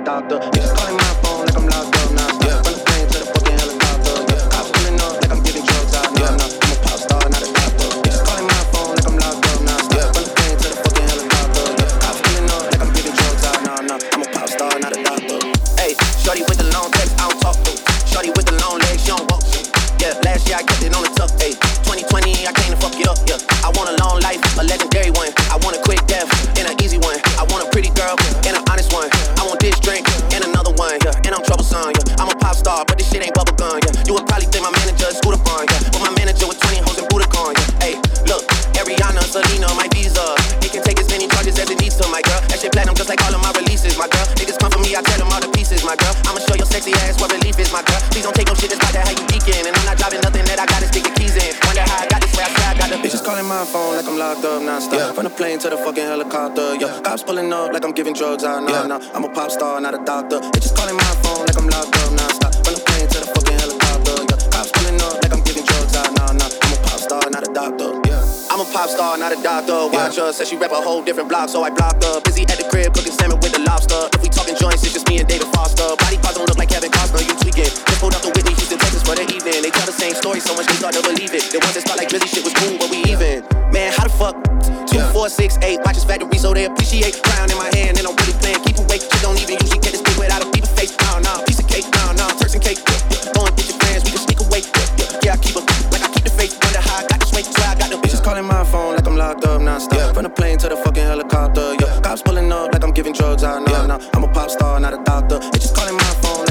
Bitches calling my phone like I'm locked up non-stop. From the plane to the fucking helicopter. Yeah, cops pulling up like I'm giving drugs out. Nah, nah, I'm a pop star, not a doctor. Bitches calling my phone like I'm locked up non-stop. From the plane to the fucking helicopter. Yeah, cops pulling up like I'm giving drugs out. Nah, nah, I'm a pop star, not a doctor. Hey, shorty with the long legs, I don't talk to. Shorty with the long legs, she don't walk. Yeah, last year I kept it on the tuck. Hey, 2020 I came to fuck it up. Yeah, I want drink and another one. Yeah, and I'm troublesome. Yeah, I'm a pop star, but this shit ain't bubble gum. Yeah, you would probably think my manager is Scooter Braun. Yeah, but my manager with 20 hoes and Budokan. Yeah, hey, look, Ariana, Selena, my visa. It can take as many charges as it needs to, my girl. That shit platinum just like all of my releases, my girl. Niggas come for me, I tell them all the pieces, my girl. I'ma show your sexy ass what relief is, my girl. Please don't take no shit that's about that how you my phone like I'm locked up non-stop. Yeah. From the plane to the fucking helicopter. Yeah, cops pulling up like I'm giving drugs out. Nah, Yeah. nah, I'm a pop star, not a doctor. They just calling my phone like I'm locked up non-stop. From the plane to the fucking helicopter. Yeah, cops pulling up like I'm giving drugs out. Nah, nah, I'm a pop star, not a doctor. Yeah. I'm a pop star, not a doctor. Watch her, said she rap a whole different block, so I blocked her. Busy at the crib cooking salmon with the lobster. If we talking joints, it's just me and David Foster. Body parts don't look like Kevin Costner, you tweaking. Just pulled up to Whitney, Houston, Texas for the evening. They tell the same story so much they start to believe it. The ones six, eight. Watch this factory so they appreciate. Crown in my hand and I'm really playing. Keep awake, shit don't even usually get this big without a people face. Nah, nah, piece of cake, nah, nah, Turks and cake. Yeah, Go and get your friends, we can sneak away. Yeah, yeah, I keep 'em like I keep the faith. Wonder how I got this way, swear I got the Bitches calling my phone like I'm locked up non-stop. Yeah. From the plane to the fucking helicopter. Yeah, cops pulling up like I'm giving drugs out. Nah, Yeah. nah, I'm a pop star, not a doctor. Bitches calling my phone